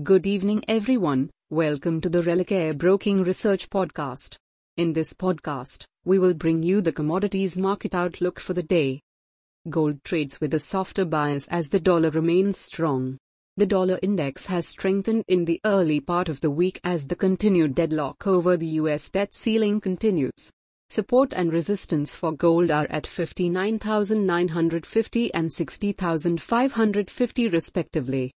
Good evening, everyone. Welcome to the Religare Broking Research Podcast. In this podcast, we will bring you the commodities market outlook for the day. Gold trades with a softer bias as the dollar remains strong. The dollar index has strengthened in the early part of the week as the continued deadlock over the US debt ceiling continues. Support and resistance for gold are at 59,950 and 60,550 respectively.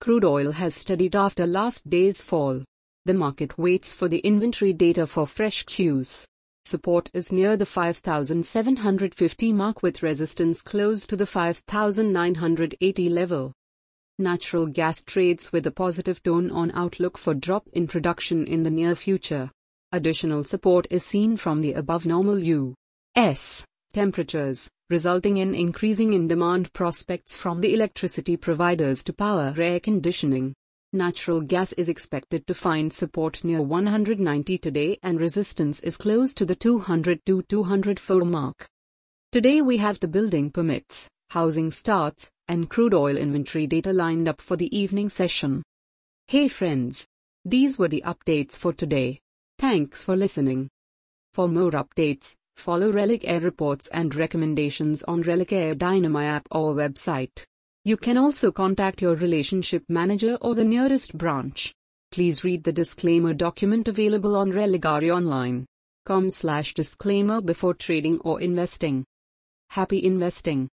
Crude oil has steadied after last day's fall. The market waits for the inventory data for fresh cues. Support is near the 5,750 mark with resistance close to the 5,980 level. Natural gas trades with a positive tone on outlook for drop in production in the near future. Additional support is seen from the above normal U.S. temperatures, resulting in increasing in demand prospects from the electricity providers to power air conditioning. Natural gas is expected to find support near 190 today and resistance is close to the 200 to 204 mark. Today we have the building permits, housing starts, and crude oil inventory data lined up for the evening session. Hey friends! These were the updates for today. Thanks for listening. For more updates, follow Religare reports and recommendations on Relic Air Dynami app or website. You can also contact your relationship manager or the nearest branch. Please read the disclaimer document available on religareonline.com slash disclaimer before trading or investing. Happy investing!